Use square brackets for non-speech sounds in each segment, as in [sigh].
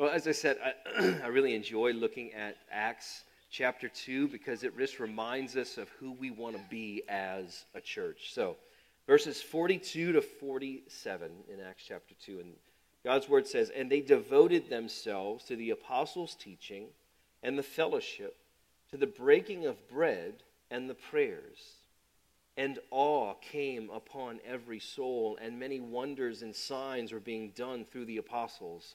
Well, as I said, I, [clears throat] I really enjoy looking at Acts chapter 2 because it just reminds us of who we want to be as a church. So, verses 42 to 47 in Acts chapter 2. And God's word says, And they devoted themselves to the apostles' teaching and the fellowship, to the breaking of bread and the prayers. And awe came upon every soul, and many wonders and signs were being done through the apostles.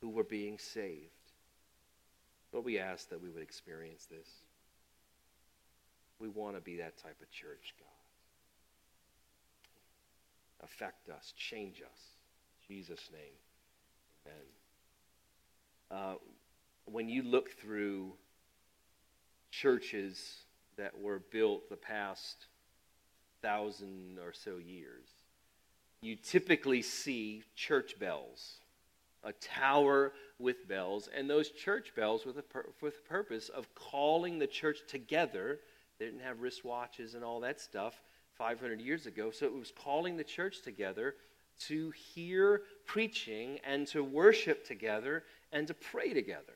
who were being saved. But we ask that we would experience this. We want to be that type of church, God affect us, change us. In Jesus' name, amen. Uh, when you look through churches that were built the past thousand or so years, you typically see church bells, a tower with bells, and those church bells with a, with purpose of calling the church together. They didn't have wristwatches and all that stuff 500 years ago. So it was calling the church together to hear preaching and to worship together and to pray together.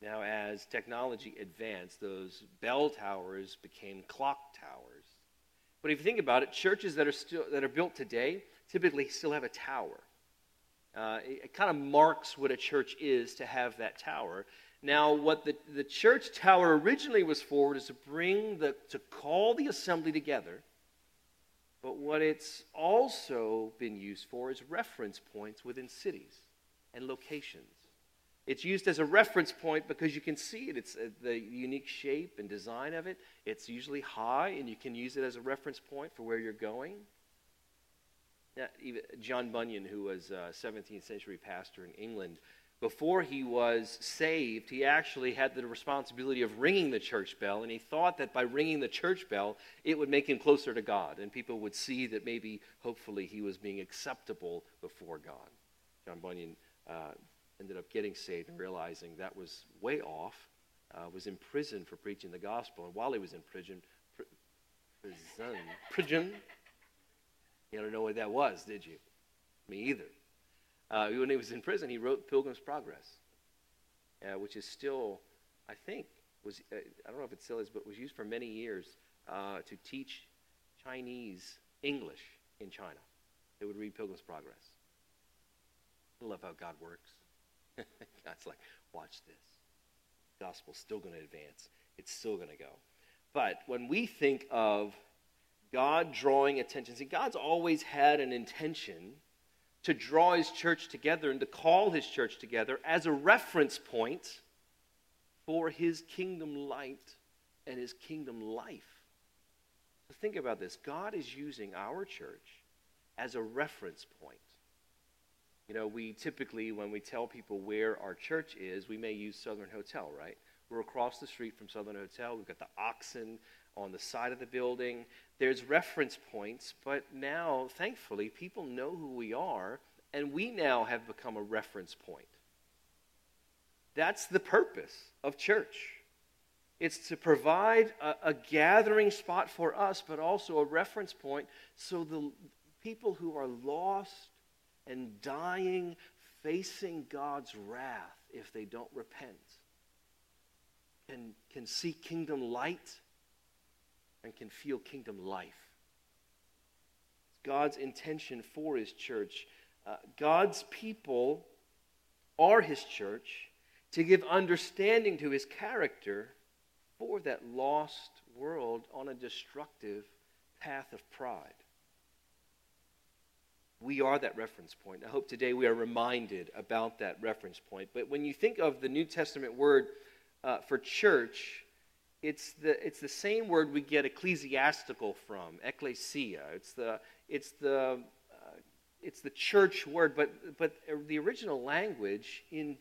Now, as technology advanced, those bell towers became clock towers. But if you think about it, churches that are still that are built today typically still have a tower. Uh, it, it kind of marks what a church is to have that tower. Now, what the, the church tower originally was for is to bring the, to call the assembly together. But what it's also been used for is reference points within cities and locations. It's used as a reference point because you can see it. It's uh, the unique shape and design of it. It's usually high, and you can use it as a reference point for where you're going. John Bunyan, who was a 17th century pastor in England, before he was saved, he actually had the responsibility of ringing the church bell, and he thought that by ringing the church bell, it would make him closer to God, and people would see that maybe, hopefully, he was being acceptable before God. John Bunyan uh, ended up getting saved and realizing that was way off, uh, was in prison for preaching the gospel, and while he was in prison, pr- prison, prison, you don't know what that was, did you? Me either. Uh, when he was in prison, he wrote Pilgrim's Progress, uh, which is still, I think, was uh, I don't know if it still is, but was used for many years uh, to teach Chinese English in China. They would read Pilgrim's Progress. I love how God works. [laughs] God's like, watch this. Gospel's still going to advance. It's still going to go. But when we think of God drawing attention, see, God's always had an intention to draw his church together and to call his church together as a reference point for his kingdom light and his kingdom life. So think about this God is using our church as a reference point. You know, we typically, when we tell people where our church is, we may use Southern Hotel, right? We're across the street from Southern Hotel. We've got the oxen on the side of the building. There's reference points, but now, thankfully, people know who we are, and we now have become a reference point. That's the purpose of church. It's to provide a, a, gathering spot for us, but also a reference point so the people who are lost and dying, facing God's wrath if they don't repent, can, can see kingdom light and can feel kingdom life. It's God's intention for his church. Uh, God's people are his church to give understanding to his character for that lost world on a destructive path of pride. We are that reference point. I hope today we are reminded about that reference point. But when you think of the New Testament word uh, for church, it's the, it's the same word we get ecclesiastical from, ecclesia. It's the, it's the, uh, it's the church word, but, but the original language in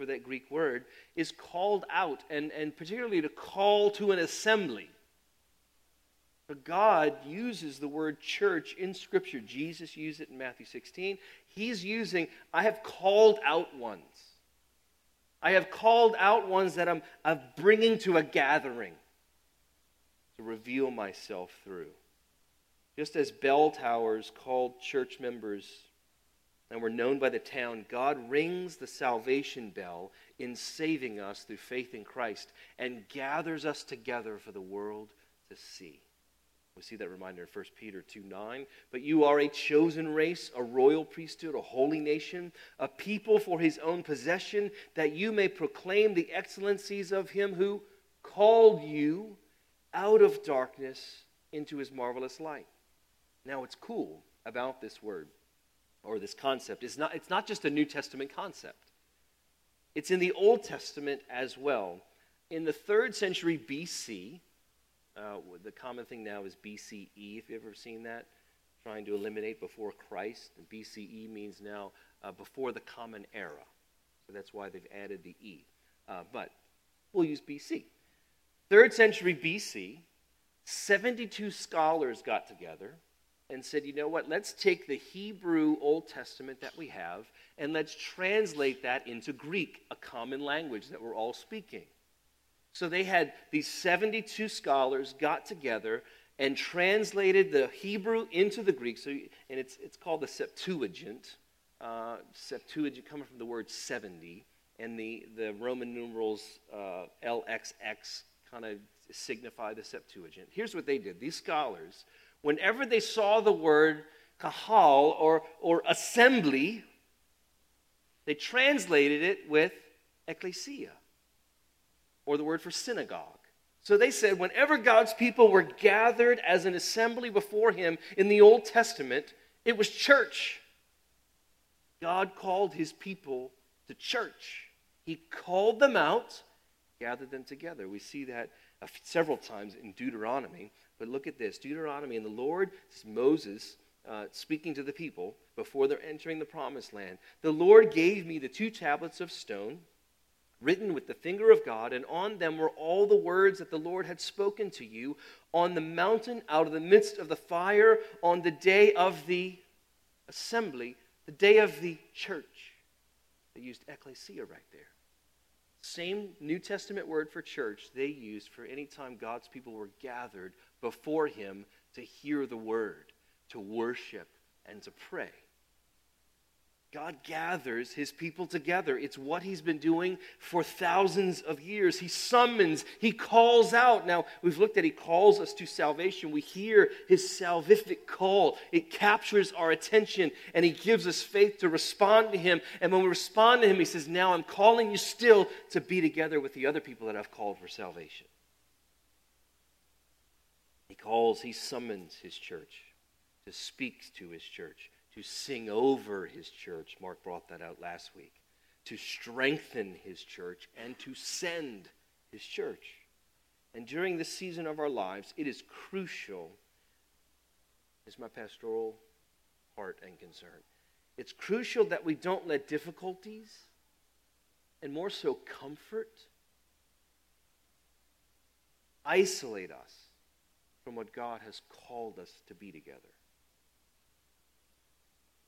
for that Greek word, is called out, and, and particularly to call to an assembly. But God uses the word church in Scripture. Jesus used it in Matthew 16. He's using, I have called out ones. I have called out ones that I'm, I'm bringing to a gathering to reveal myself through. Just as bell towers called church members and were known by the town, God rings the salvation bell in saving us through faith in Christ and gathers us together for the world to see. We see that reminder in 1 Peter 2 9. But you are a chosen race, a royal priesthood, a holy nation, a people for his own possession, that you may proclaim the excellencies of him who called you out of darkness into his marvelous light. Now, what's cool about this word or this concept is not, it's not just a New Testament concept, it's in the Old Testament as well. In the third century BC, uh, the common thing now is BCE, if you've ever seen that, trying to eliminate before Christ. And BCE means now uh, before the common era. So that's why they've added the E. Uh, but we'll use BC. Third century BC, 72 scholars got together and said, you know what, let's take the Hebrew Old Testament that we have and let's translate that into Greek, a common language that we're all speaking. So they had these 72 scholars got together and translated the Hebrew into the Greek. So, and it's, it's called the Septuagint. Uh, Septuagint coming from the word 70. And the, the Roman numerals uh, LXX kind of signify the Septuagint. Here's what they did. These scholars, whenever they saw the word kahal or, or assembly, they translated it with ecclesia or the word for synagogue. So they said, whenever God's people were gathered as an assembly before Him in the Old Testament, it was church. God called His people to church. He called them out, gathered them together. We see that several times in Deuteronomy. But look at this Deuteronomy, and the Lord, Moses uh, speaking to the people before they're entering the promised land. The Lord gave me the two tablets of stone written with the finger of God, and on them were all the words that the Lord had spoken to you on the mountain out of the midst of the fire on the day of the assembly, the day of the church. They used ecclesia right there. Same New Testament word for church they used for any time God's people were gathered before Him to hear the word, to worship, and to pray. God gathers his people together. It's what he's been doing for thousands of years. He summons, he calls out. Now, we've looked at he calls us to salvation. We hear his salvific call. It captures our attention and he gives us faith to respond to him. And when we respond to him, he says, Now I'm calling you still to be together with the other people that I've called for salvation. He calls, he summons his church to speak to his church to sing over his church. Mark brought that out last week. To strengthen his church and to send his church. And during this season of our lives, it is crucial, is my pastoral heart and concern. It's crucial that we don't let difficulties and more so comfort isolate us from what God has called us to be together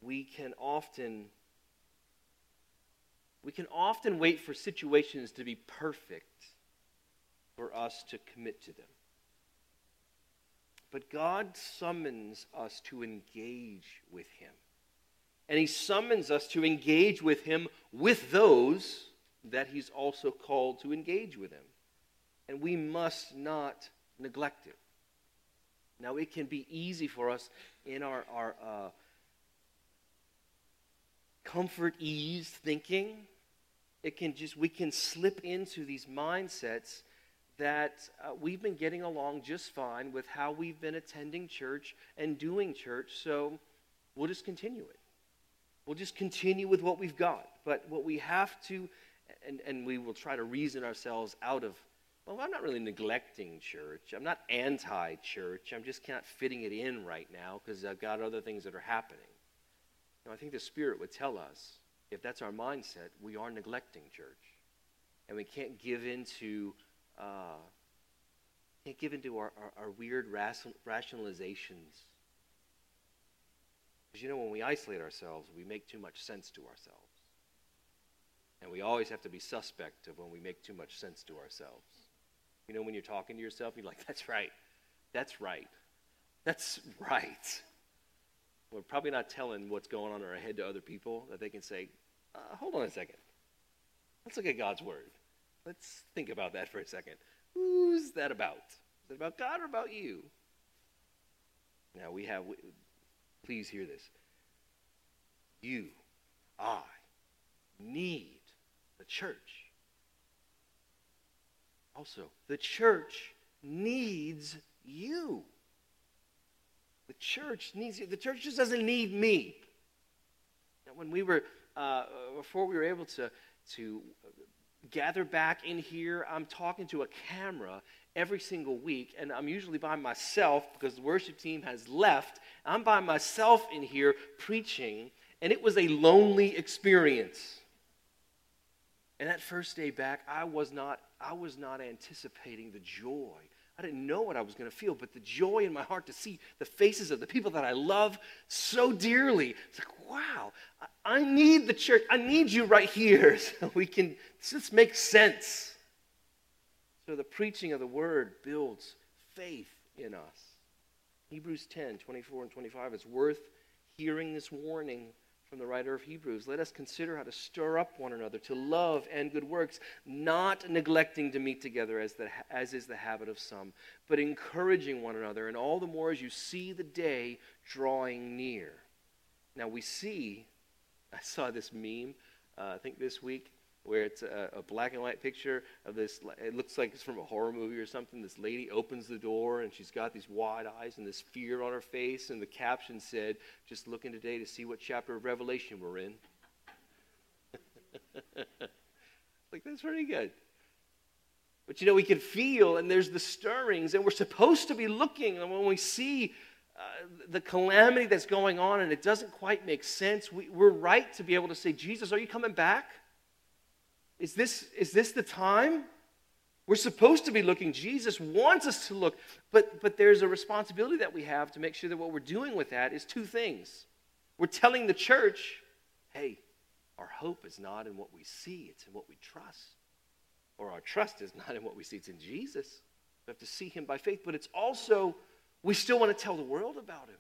we can often we can often wait for situations to be perfect for us to commit to them. But God summons us to engage with Him. And He summons us to engage with Him with those that He's also called to engage with Him. And we must not neglect it. Now, it can be easy for us in our, our uh, comfort ease thinking. It can just, we can slip into these mindsets that uh, we've been getting along just fine with how we've been attending church and doing church, so we'll just continue it. We'll just continue with what we've got. But what we have to, and, and we will try to reason ourselves out of, well, I'm not really neglecting church. I'm not anti church. I'm just not fitting it in right now because I've got other things that are happening. I think the Spirit would tell us if that's our mindset, we are neglecting church. And we can't give into uh, can't give into our, our, our weird rationalizations. Because you know, when we isolate ourselves, we make too much sense to ourselves. And we always have to be suspect of when we make too much sense to ourselves. You know, when you're talking to yourself, you're like, that's right. That's right. That's right. We're probably not telling what's going on in our head to other people that they can say, uh, hold on a second. Let's look at God's word. Let's think about that for a second. Who's that about? Is it about God or about you? Now, we have, please hear this. You, I, need the church. Also, the church needs you. The church needs you. The church just doesn't need me. Now, when we were, uh, before we were able to, to gather back in here, I'm talking to a camera every single week, and I'm usually by myself because the worship team has left. I'm by myself in here preaching, and it was a lonely experience. And that first day back, I was not, I was not anticipating the joy. I didn't know what I was going to feel, but the joy in my heart to see the faces of the people that I love so dearly. It's like, wow, I need the church. I need you right here [laughs] so we can, this makes sense. So the preaching of the word builds faith in us. Hebrews 10 24 and 25. It's worth hearing this warning from the writer of Hebrews. Let us consider how to stir up one another to love and good works, not neglecting to meet together as, the, as is the habit of some, but encouraging one another, and all the more as you see the day drawing near. Now we see, I saw this meme, uh, I think this week, where it's a, a, black and white picture of this. It looks like it's from a horror movie or something. This lady opens the door and she's got these wide eyes and this fear on her face. And the caption said, Just looking today to see what chapter of Revelation we're in. [laughs] like, that's pretty good. But you know, we can feel, and there's the stirrings, and we're supposed to be looking. And when we see uh, the calamity that's going on and it doesn't quite make sense, we, we're right to be able to say, Jesus, are you coming back? Is this, is this the time? We're supposed to be looking. Jesus wants us to look, but, but there's a responsibility that we have to make sure that what we're doing with that is two things. We're telling the church, hey, our hope is not in what we see, it's in what we trust. Or our trust is [laughs] not in what we see, it's in Jesus. We have to see him by faith, but it's also, we still want to tell the world about him.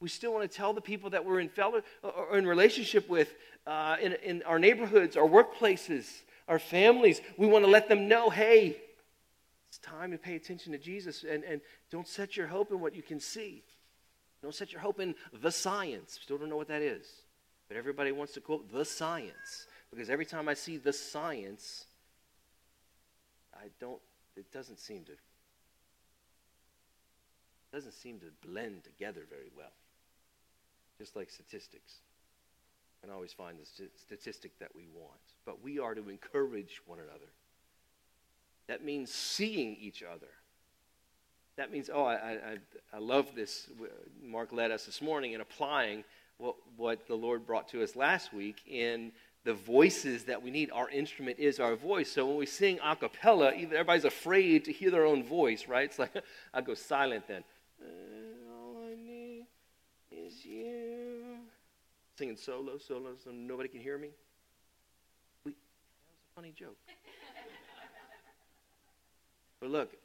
We still want to tell the people that we're in, fellow, or in relationship with uh, in, in our neighborhoods, our workplaces, our families. We want to let them know hey, it's time to pay attention to Jesus and, and don't set your hope in what you can see. Don't set your hope in the science. Still don't know what that is. But everybody wants to quote the science because every time I see the science, I don't, it doesn't seem to doesn't seem to blend together very well. Just like statistics and always find the st- statistic that we want. But we are to encourage one another. That means seeing each other. That means, oh, I, I, I love this. Mark led us this morning in applying what, what the Lord brought to us last week in the voices that we need. Our instrument is our voice. So when we sing a cappella, everybody's afraid to hear their own voice, right? It's like, [laughs] I go silent then. Uh, all I need is you singing solo, solo, so nobody can hear me. We, that was a funny joke. [laughs] but look,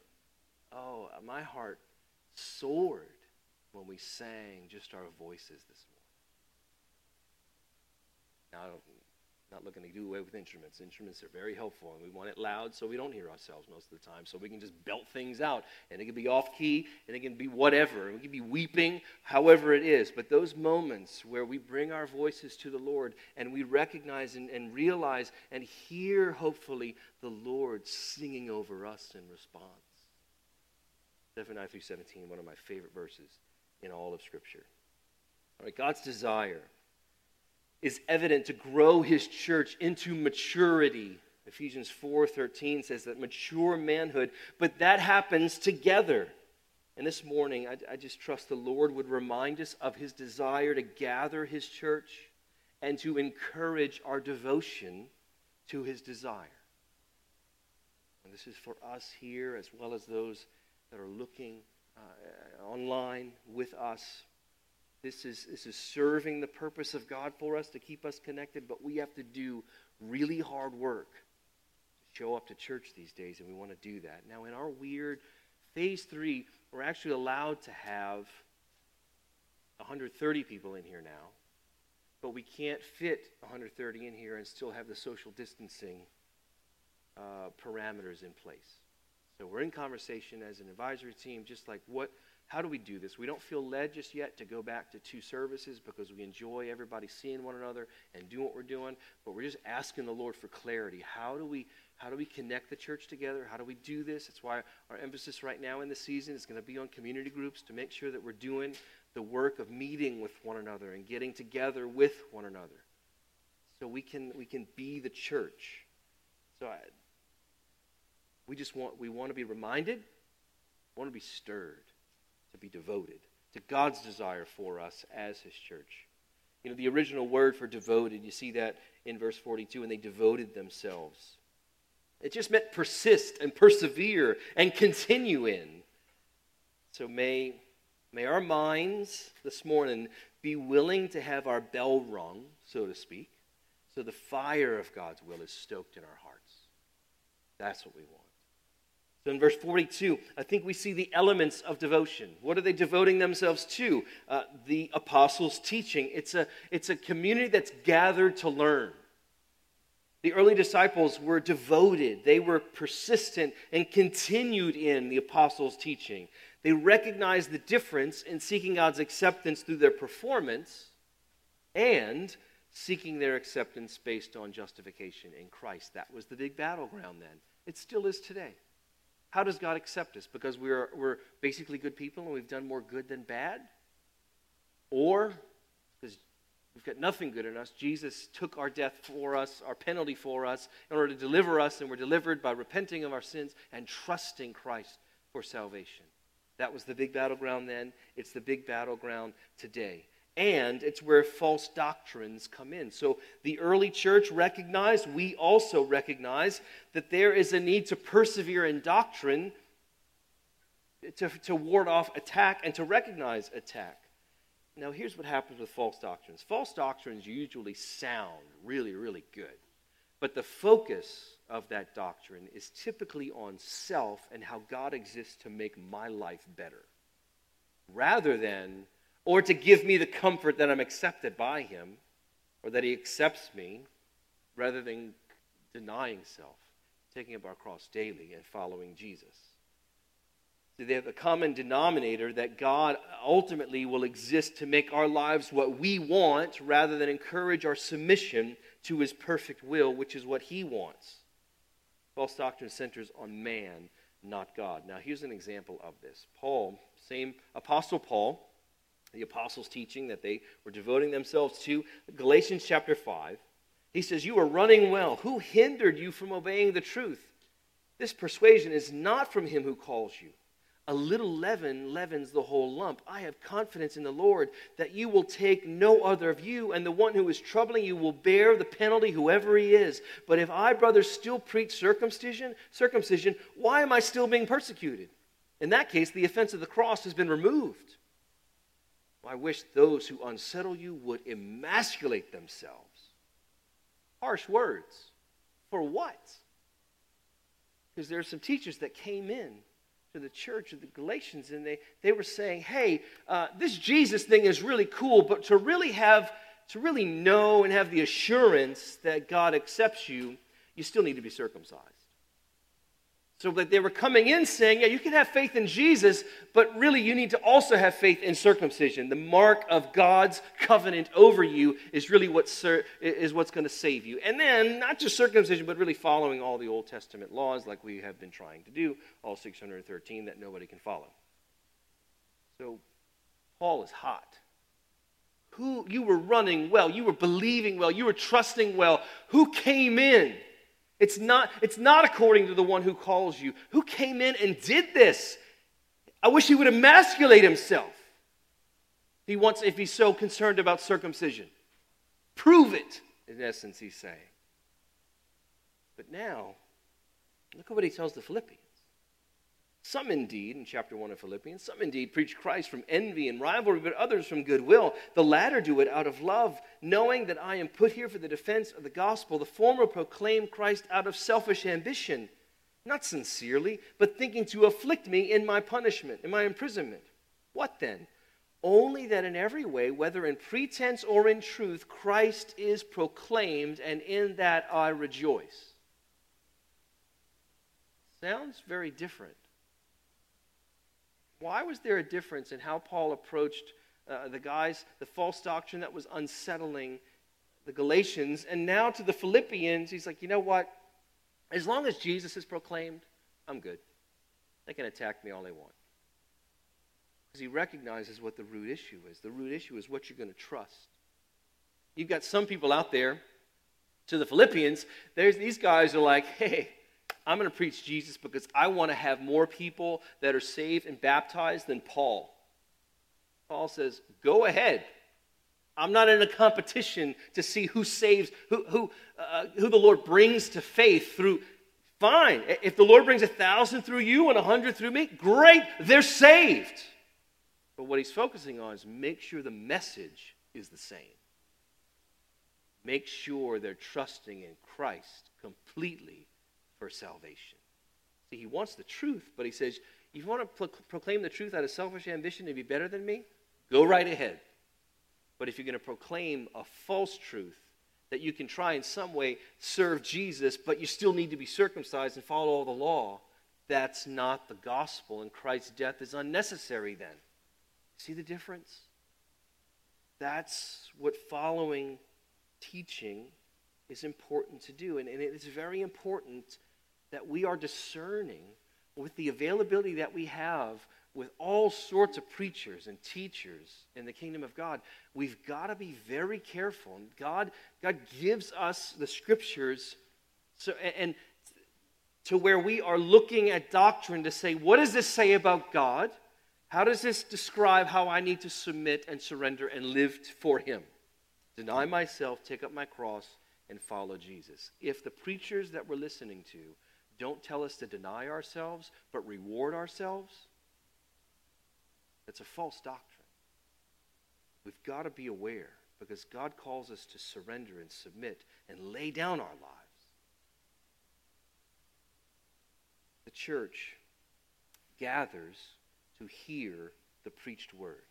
oh, my heart soared when we sang just our voices this morning. Now, I don't not looking to do away with instruments. Instruments are very helpful, and we want it loud so we don't hear ourselves most of the time. So we can just belt things out, and it can be off key, and it can be whatever. We can be weeping, however it is. But those moments where we bring our voices to the Lord and we recognize and, and realize and hear, hopefully, the Lord singing over us in response. 7 9 through 17, one of my favorite verses in all of Scripture. All right, God's desire is evident to grow his church into maturity. Ephesians 4:13 says that mature manhood, but that happens together. And this morning, I, I, just trust the Lord would remind us of his desire to gather his church and to encourage our devotion to his desire. And this is for us here as well as those that are looking uh, online with us. This is, this is serving the purpose of God for us to keep us connected, but we have to do really hard work to show up to church these days, and we want to do that. Now, in our weird phase three, we're actually allowed to have 130 people in here now, but we can't fit 130 in here and still have the social distancing uh, parameters in place. So we're in conversation as an advisory team, just like what, how do we do this? We don't feel led just yet to go back to two services because we enjoy everybody seeing one another and doing what we're doing, but we're just asking the Lord for clarity. How do we how do we connect the church together? How do we do this? That's why our emphasis right now in the season is going to be on community groups to make sure that we're doing the work of meeting with one another and getting together with one another so we can we can be the church. So I, we just want, we want to be reminded, want to be stirred, to be devoted to God's desire for us as His church. You know, the original word for devoted, you see that in verse 42, and they devoted themselves. It just meant persist and persevere and continue in. So may, may our minds this morning be willing to have our bell rung, so to speak, so the fire of God's will is stoked in our hearts. That's what we want. So in verse 42, I think we see the elements of devotion. What are they devoting themselves to? Uh, the apostles' teaching. It's a, it's a community that's gathered to learn. The early disciples were devoted, they were persistent and continued in the apostles' teaching. They recognized the difference in seeking God's acceptance through their performance and seeking their acceptance based on justification in Christ. That was the big battleground then. It still is today. How does God accept us? Because we're, we're basically good people and we've done more good than bad? Or because we've got nothing good in us, Jesus took our death for us, our penalty for us, in order to deliver us, and we're delivered by repenting of our sins and trusting Christ for salvation. That was the big battleground then. It's the big battleground today and it's where false doctrines come in. So the early church recognized, we also recognize, that there is a need to persevere in doctrine to, to ward off attack and to recognize attack. Now, here's what happens with false doctrines false doctrines usually sound really, really good, but the focus of that doctrine is typically on self and how God exists to make my life better, rather than or to give me the comfort that I'm accepted by Him or that He accepts me rather than denying self, taking up our cross daily and following Jesus. So they have a common denominator that God ultimately will exist to make our lives what we want rather than encourage our submission to His perfect will, which is what He wants. False doctrine centers on man, not God. Now, here's an example of this. Paul, same Apostle Paul, the apostles' teaching that they were devoting themselves to. Galatians chapter 5, he says, You are running well. Who hindered you from obeying the truth? This persuasion is not from him who calls you. A little leaven leavens the whole lump. I have confidence in the Lord that you will take no other of you, and the one who is troubling you will bear the penalty, whoever he is. But if I, brothers, still preach circumcision, circumcision, why am I still being persecuted? In that case, the offense of the cross has been removed. I wish those who unsettle you would emasculate themselves. Harsh words. For what? Because there are some teachers that came in to the church of the Galatians and they, they were saying, hey, uh, this Jesus thing is really cool, but to really have, to really know and have the assurance that God accepts you, you still need to be circumcised. So that they were coming in saying, yeah, you can have faith in Jesus, but really you need to also have faith in circumcision. The mark of God's covenant over you is really what is what's going to save you. And then not just circumcision, but really following all the Old Testament laws like we have been trying to do, all 613 that nobody can follow. So Paul is hot. Who you were running well, you were believing well, you were trusting well. Who came in? It's not, it's not according to the one who calls you. Who came in and did this? I wish he would emasculate himself. He wants, if he's so concerned about circumcision. Prove it, in essence, he's saying. But now, look at what he tells the Philippians. Some indeed, in chapter 1 of Philippians, some indeed preach Christ from envy and rivalry, but others from goodwill. The latter do it out of love, knowing that I am put here for the defense of the gospel. The former proclaim Christ out of selfish ambition, not sincerely, but thinking to afflict me in my punishment, in my imprisonment. What then? Only that in every way, whether in pretense or in truth, Christ is proclaimed, and in that I rejoice. Sounds very different why was there a difference in how Paul approached uh, the guys, the false doctrine that was unsettling the Galatians, and now to the Philippians? He's like, you know what? As long as Jesus is proclaimed, I'm good. They can attack me all they want. Because he recognizes what the root issue is. The root issue is what you're going to trust. You've got some people out there, to the Philippians, there's these guys are like, hey, I'm going to preach Jesus because I want to have more people that are saved and baptized than Paul. Paul says, Go ahead. I'm not in a competition to see who saves, who, who, uh, who the Lord brings to faith through. Fine. If the Lord brings a thousand through you and a hundred through me, great. They're saved. But what he's focusing on is make sure the message is the same. Make sure they're trusting in Christ completely for salvation. See, he wants the truth, but he says, if you want to pro- proclaim the truth out of selfish ambition to be better than me, go right ahead. But if you're going to proclaim a false truth, that you can try in some way serve Jesus, but you still need to be circumcised and follow all the law, that's not the gospel, and Christ's death is unnecessary then. See the difference? That's what following teaching is important to do. And, and it is very important that we are discerning with the availability that we have with all sorts of preachers and teachers in the kingdom of God, we've got to be very careful. And God, God gives us the scriptures so, and to where we are looking at doctrine to say, what does this say about God? How does this describe how I need to submit and surrender and live for Him? Deny myself, take up my cross, and follow Jesus. If the preachers that we're listening to don't tell us to deny ourselves, but reward ourselves, that's a false doctrine. We've got to be aware because God calls us to surrender and submit and lay down our lives. The church gathers to hear the preached word.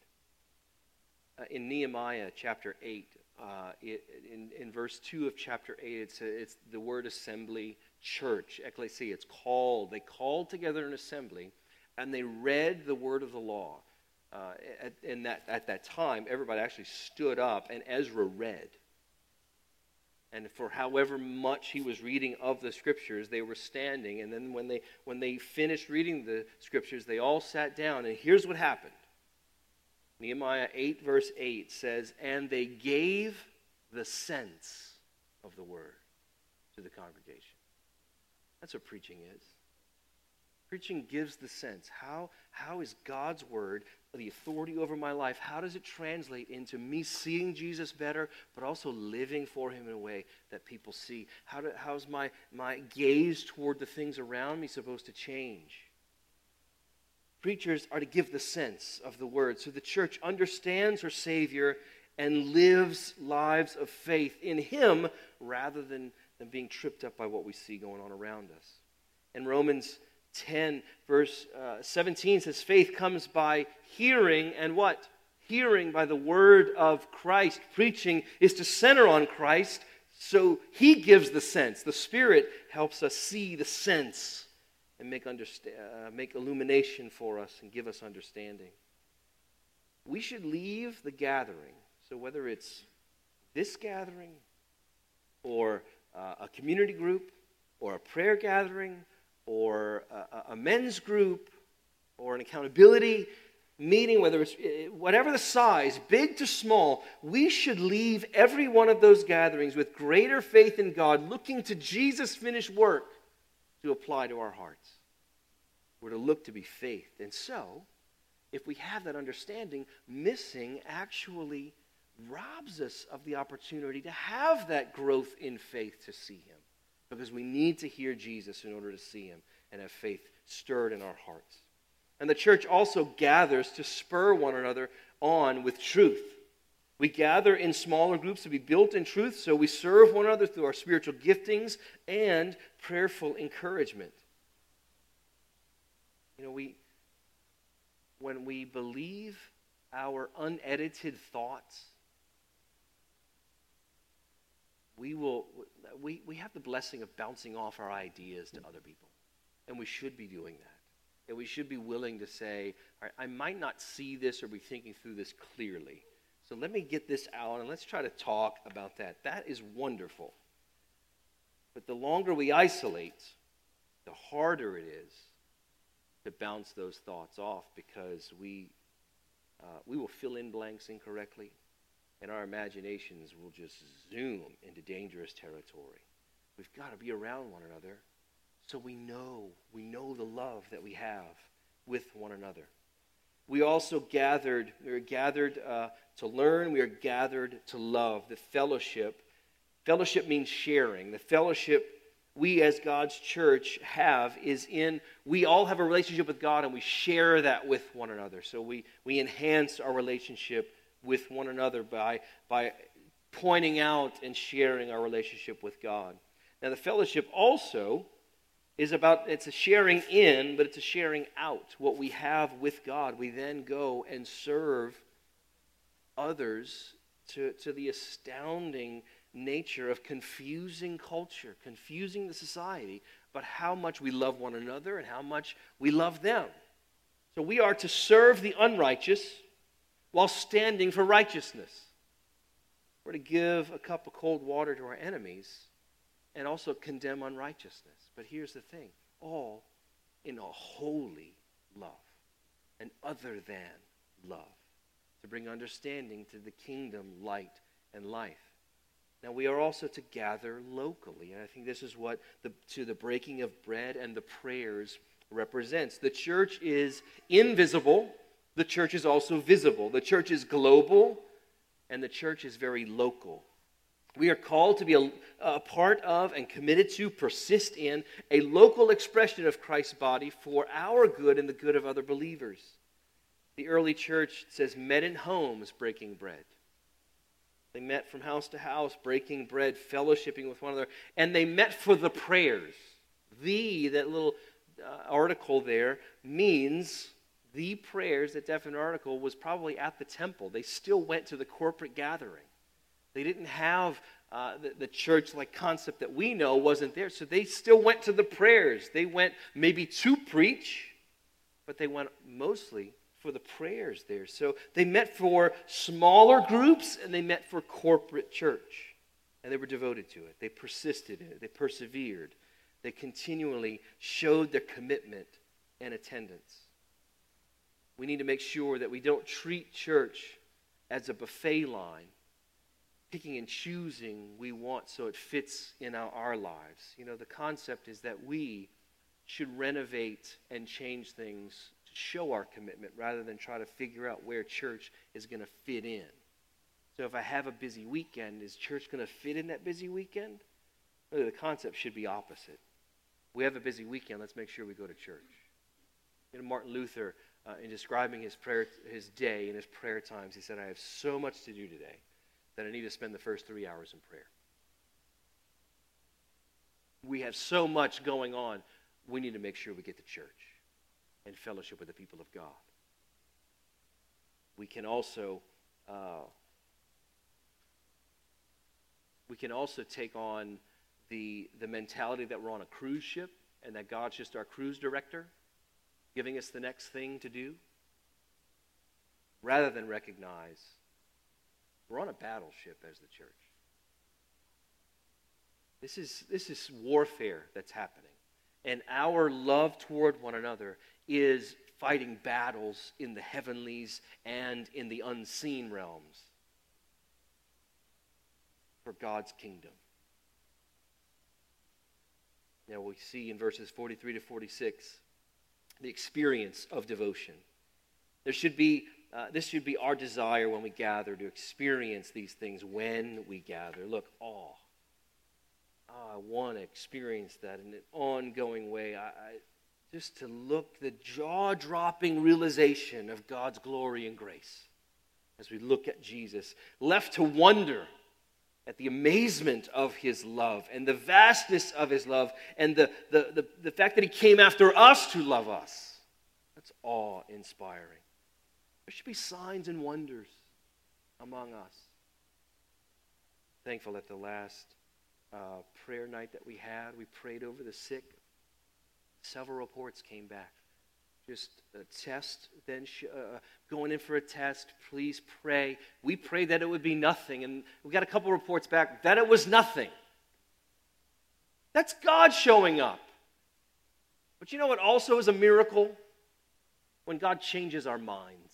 Uh, in Nehemiah chapter 8, uh, it, in, in verse 2 of chapter 8, it's, a, it's the word assembly, church, ecclesia. It's called. They called together an assembly and they read the word of the law. Uh, at, in that, at that time, everybody actually stood up and Ezra read. And for however much he was reading of the scriptures, they were standing. And then when they, when they finished reading the scriptures, they all sat down. And here's what happened Nehemiah 8, verse 8 says, And they gave the sense of the word to the congregation. That's what preaching is. Preaching gives the sense. How, how is God's word, the authority over my life, how does it translate into me seeing Jesus better, but also living for him in a way that people see? How do, how's my, my gaze toward the things around me supposed to change? Preachers are to give the sense of the word so the church understands her Savior and lives lives of faith in Him rather than, than being tripped up by what we see going on around us. In Romans 10, verse uh, 17 says, Faith comes by hearing, and what? Hearing by the word of Christ. Preaching is to center on Christ, so He gives the sense. The Spirit helps us see the sense and make, understa- uh, make illumination for us and give us understanding. We should leave the gathering. So, whether it's this gathering, or uh, a community group, or a prayer gathering, or a, a men's group, or an accountability meeting, whether it's uh, whatever the size, big to small, we should leave every one of those gatherings with greater faith in God, looking to Jesus' finished work to apply to our hearts. We're to look to be faith. And so, if we have that understanding, missing actually robs us of the opportunity to have that growth in faith to see him. Because we need to hear Jesus in order to see him and have faith stirred in our hearts. And the church also gathers to spur one another on with truth. We gather in smaller groups to be built in truth, so we serve one another through our spiritual giftings and prayerful encouragement. You know, we when we believe our unedited thoughts, we will we, we have the blessing of bouncing off our ideas to other people. And we should be doing that. And we should be willing to say, I might not see this or be thinking through this clearly. So let me get this out and let's try to talk about that. That is wonderful. But the longer we isolate, the harder it is to bounce those thoughts off because we, uh, we will fill in blanks incorrectly and our imaginations will just zoom into dangerous territory. We've got to be around one another so we know, we know the love that we have with one another. We also gathered, we are gathered uh, to learn, we are gathered to love. The fellowship, fellowship means sharing. The fellowship we as God's church have is in, we all have a relationship with God and we share that with one another. So we, we enhance our relationship with one another by, by pointing out and sharing our relationship with God. Now, the fellowship also is about it's a sharing in, but it's a sharing out. What we have with God, we then go and serve others to, to the astounding nature of confusing culture, confusing the society, but how much we love one another and how much we love them. So we are to serve the unrighteous while standing for righteousness. We're to give a cup of cold water to our enemies and also condemn unrighteousness. But here's the thing all in a holy love, and other than love, to bring understanding to the kingdom, light, and life. Now, we are also to gather locally, and I think this is what the, to the breaking of bread and the prayers represents. The church is invisible the church is also visible. The church is global, and the church is very local. We are called to be a, a, part of and committed to persist in a local expression of Christ's body for our good and the good of other believers. The early church says, met in homes breaking bread. They met from house to house, breaking bread, fellowshipping with one another, and they met for the prayers. The, that little uh, article there, means the prayers that definite article was probably at the temple. They still went to the corporate gathering. They didn't have uh, the, the church like concept that we know wasn't there. So they still went to the prayers. They went maybe to preach, but they went mostly for the prayers there. So they met for smaller groups and they met for corporate church. And they were devoted to it. They persisted in it. They persevered. They continually showed their commitment and attendance. We need to make sure that we don't treat church as a buffet line, picking and choosing we want so it fits in our, our lives. You know, the concept is that we should renovate and change things to show our commitment rather than try to figure out where church is going to fit in. So if I have a busy weekend, is church going to fit in that busy weekend? Really, the concept should be opposite. We have a busy weekend, let's make sure we go to church. You know, Martin Luther uh, in describing his prayer, his day and his prayer times, he said, "I have so much to do today that I need to spend the first three hours in prayer." We have so much going on. We need to make sure we get to church and fellowship with the people of God. We can also uh, we can also take on the the mentality that we're on a cruise ship and that God's just our cruise director giving us the next thing to do, rather than recognize we're on a battleship as the church. This is, this is warfare that's happening. And our love toward one another is fighting battles in the heavenlies and in the unseen realms for God's kingdom. Now we see in verses 43 to 46 the experience of devotion. There should be uh, this should be our desire when we gather to experience these things when we gather. Look, awe. Oh, I want to experience that in an ongoing way. I, I just to look the jaw-dropping realization of God's glory and grace as we look at Jesus, left to wonder at the amazement of his love and the vastness of his love and the, the, the, the fact that he came after us to love us. That's awe inspiring. There should be signs and wonders among us. Thankful at the last uh, prayer night that we had, we prayed over the sick. Several reports came back. Just a test, then sh- uh, going in for a test, please pray. We prayed that it would be nothing, and we got a couple reports back that it was nothing. That's God showing up. But you know what also is a miracle? When God changes our minds.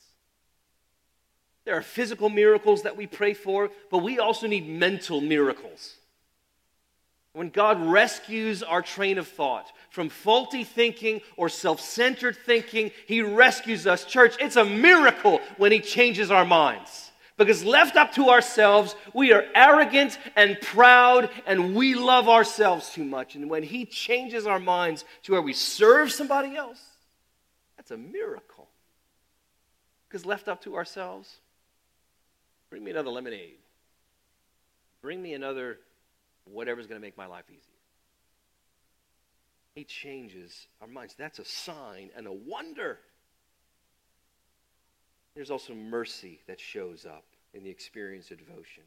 There are physical miracles that we pray for, but we also need mental miracles. When God rescues our train of thought from faulty thinking or self centered thinking, He rescues us. Church, it's a miracle when He changes our minds. Because left up to ourselves, we are arrogant and proud and we love ourselves too much. And when He changes our minds to where we serve somebody else, that's a miracle. Because left up to ourselves, Bring me another lemonade. Bring me another whatever's going to make my life easier. He changes our minds. That's a sign and a wonder. There's also mercy that shows up in the experience of devotion.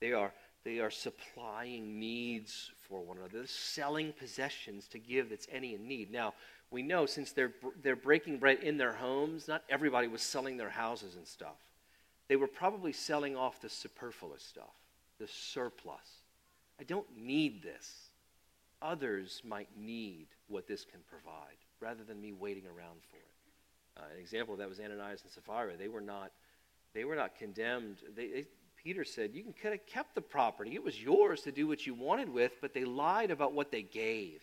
They are, they are supplying needs for one another. They're selling possessions to give that's any in need. Now, we know since they're, they're breaking bread in their homes, not everybody was selling their houses and stuff they were probably selling off the superfluous stuff, the surplus. I don't need this. Others might need what this can provide rather than me waiting around for it. Uh, an example of that was Ananias and Sapphira. They were not, they were not condemned. They, they, Peter said, You could have kept the property. It was yours to do what you wanted with, but they lied about what they gave.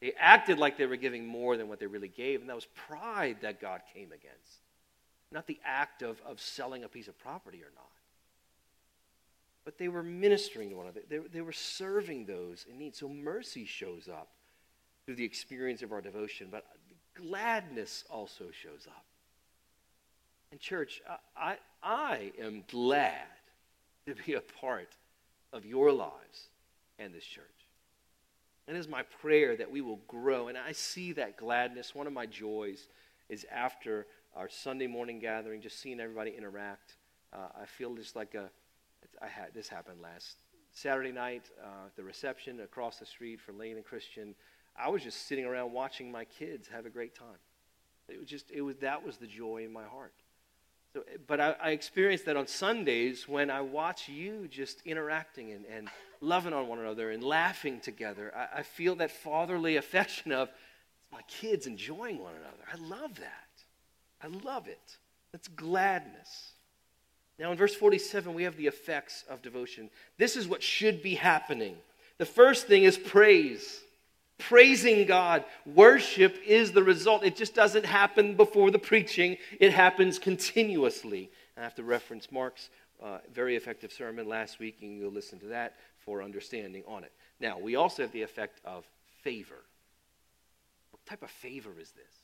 They acted like they were giving more than what they really gave, and that was pride that God came against not the act of, of selling a piece of property or not. But they were ministering to one another, they, they were serving those in need. So mercy shows up through the experience of our devotion, but gladness also shows up. And, church, I, I, I am glad to be a part of your lives and this church. And it is my prayer that we will grow. And I see that gladness. One of my joys is after our Sunday morning gathering, just seeing everybody interact. Uh, I feel just like a, I had this happened last Saturday night, uh, the reception across the street for Lane and Christian. I was just sitting around watching my kids have a great time. It was just, it was that was the joy in my heart. So, but I, I experienced that on Sundays when I watch you just interacting and, and loving on one another and laughing together. I, I feel that fatherly affection of my kids enjoying one another. I love that. I love it. That's gladness. Now, in verse 47, we have the effects of devotion. This is what should be happening. The first thing is praise. Praising God. Worship is the result. It just doesn't happen before the preaching, it happens continuously. I have to reference Mark's uh, very effective sermon last week, and you'll listen to that for understanding on it. Now, we also have the effect of favor. What type of favor is this?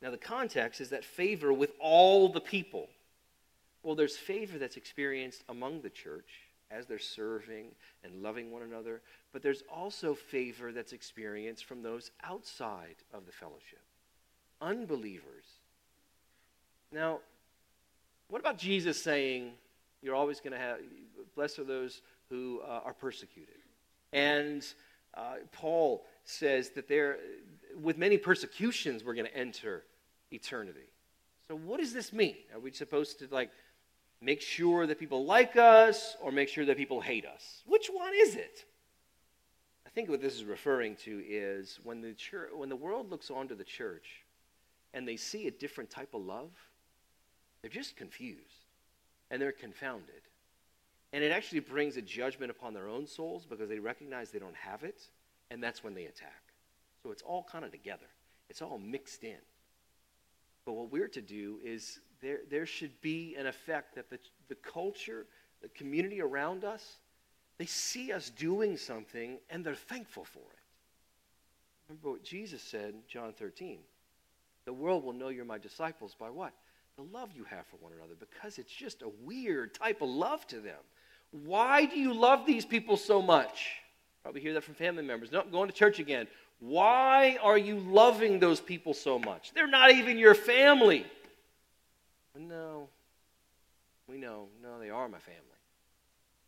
Now, the context is that favor with all the people. Well, there's favor that's experienced among the church as they're serving and loving one another, but there's also favor that's experienced from those outside of the fellowship, unbelievers. Now, what about Jesus saying, You're always going to have, blessed are those who uh, are persecuted? And uh, Paul says that there, with many persecutions, we're going to enter eternity. So, what does this mean? Are we supposed to like make sure that people like us or make sure that people hate us? Which one is it? I think what this is referring to is when the church, when the world looks onto the church and they see a different type of love, they're just confused and they're confounded. And it actually brings a judgment upon their own souls because they recognize they don't have it, and that's when they attack. So it's all kind of together, it's all mixed in. But what we're to do is there, there should be an effect that the, the culture, the community around us, they see us doing something and they're thankful for it. Remember what Jesus said John 13. The world will know you're my disciples by what? The love you have for one another, because it's just a weird type of love to them. Why do you love these people so much? Probably hear that from family members. No, going to church again. Why are you loving those people so much? They're not even your family. No, we know. No, they are my family.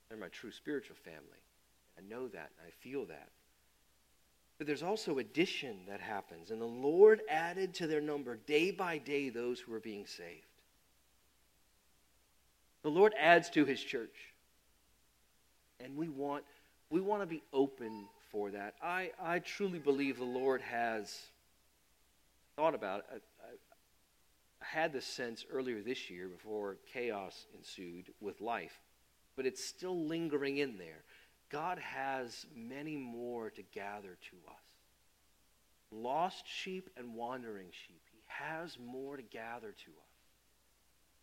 They're my true spiritual family. I know that, I feel that. But there's also addition that happens, and the Lord added to their number day by day those who were being saved. The Lord adds to his church. And we want, we want to be open for that. I, I truly believe the Lord has thought about it. Had this sense earlier this year before chaos ensued with life, but it's still lingering in there. God has many more to gather to us. Lost sheep and wandering sheep. He has more to gather to us.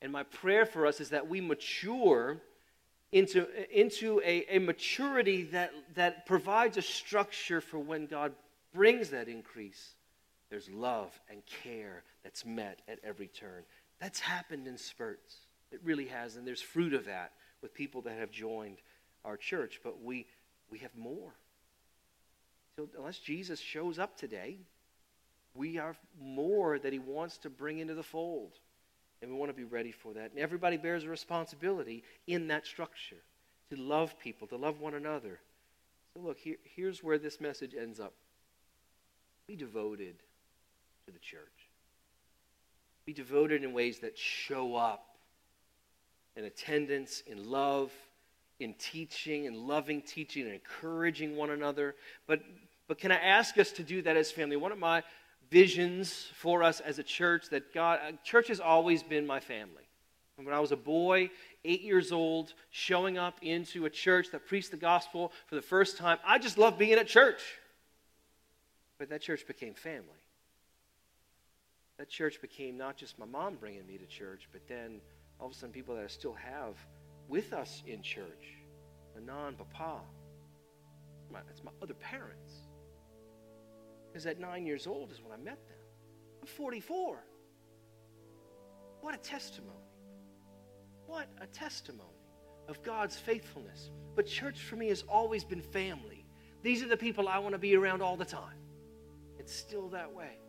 And my prayer for us is that we mature into, into a, a maturity that, that provides a structure for when God brings that increase. There's love and care that's met at every turn. That's happened in spurts. It really has. And there's fruit of that with people that have joined our church, but we, we have more. So unless Jesus shows up today, we have more that he wants to bring into the fold. And we want to be ready for that. And everybody bears a responsibility in that structure to love people, to love one another. So, look, here, here's where this message ends up be devoted to the church, be devoted in ways that show up in attendance, in love, in teaching in loving teaching and encouraging one another. But, but can I ask us to do that as family? One of my visions for us as a church that God, uh, church has always been my family. When I was a boy, eight years old, showing up into a church that preached the gospel for the first time, I just loved being at church. But that church became family. That church became not just my mom bringing me to church, but then all of a sudden people that I still have with us in church. Anon, Papa. It's my other parents. Because at nine years old is when I met them. I'm 44. What a testimony. What a testimony of God's faithfulness. But church for me has always been family. These are the people I want to be around all the time. It's still that way.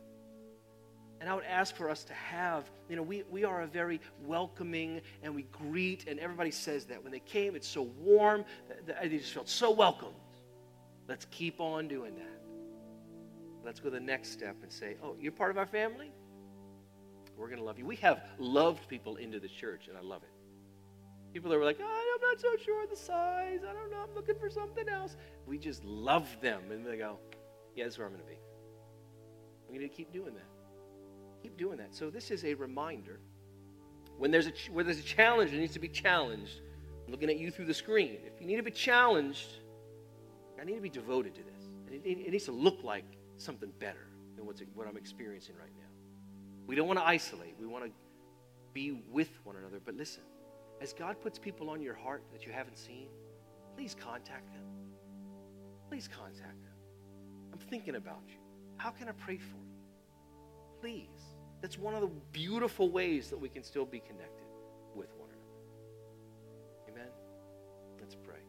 And I would ask for us to have, you know, we, we are a very welcoming and we greet, and everybody says that. When they came, it's so warm, they just felt so welcomed. Let's keep on doing that. Let's go the next step and say, oh, you're part of our family? We're going to love you. We have loved people into the church, and I love it. People that were like, oh, I'm not so sure of the size. I don't know. I'm looking for something else. We just love them, and they go, yeah, that's where I'm going to be. We need to keep doing that. Keep doing that. So this is a reminder. When there's a, where there's a challenge, it needs to be challenged. I'm looking at you through the screen. If you need to be challenged, I need to be devoted to this. It, it, it needs to look like something better than what's, what I'm experiencing right now. We don't want to isolate. We want to be with one another. But listen, as God puts people on your heart that you haven't seen, please contact them. Please contact them. I'm thinking about you. How can I pray for you? Please. That's one of the beautiful ways that we can still be connected with one another. Amen? Let's pray.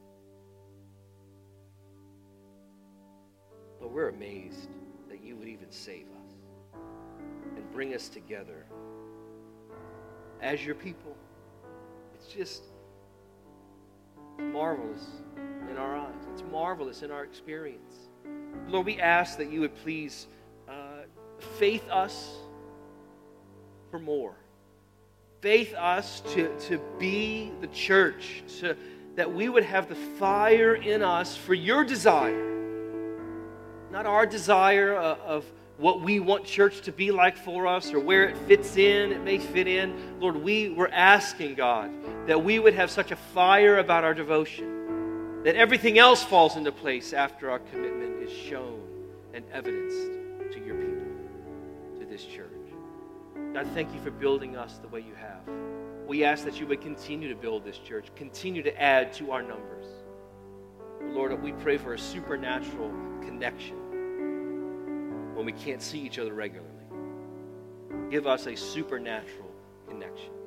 Lord, we're amazed that you would even save us and bring us together as your people. It's just marvelous in our eyes. It's marvelous in our experience. Lord, we ask that you would please uh, faith us for more. Faith us to, to be the church, to, that we would have the fire in us for your desire. Not our desire of, of what we want church to be like for us or where it fits in. It may fit in. Lord, we were asking, God, that we would have such a fire about our devotion that everything else falls into place after our commitment is shown and evidenced to your people, to this church. I thank you for building us the way you have. We ask that you would continue to build this church, continue to add to our numbers. Lord, we pray for a supernatural connection when we can't see each other regularly. Give us a supernatural connection.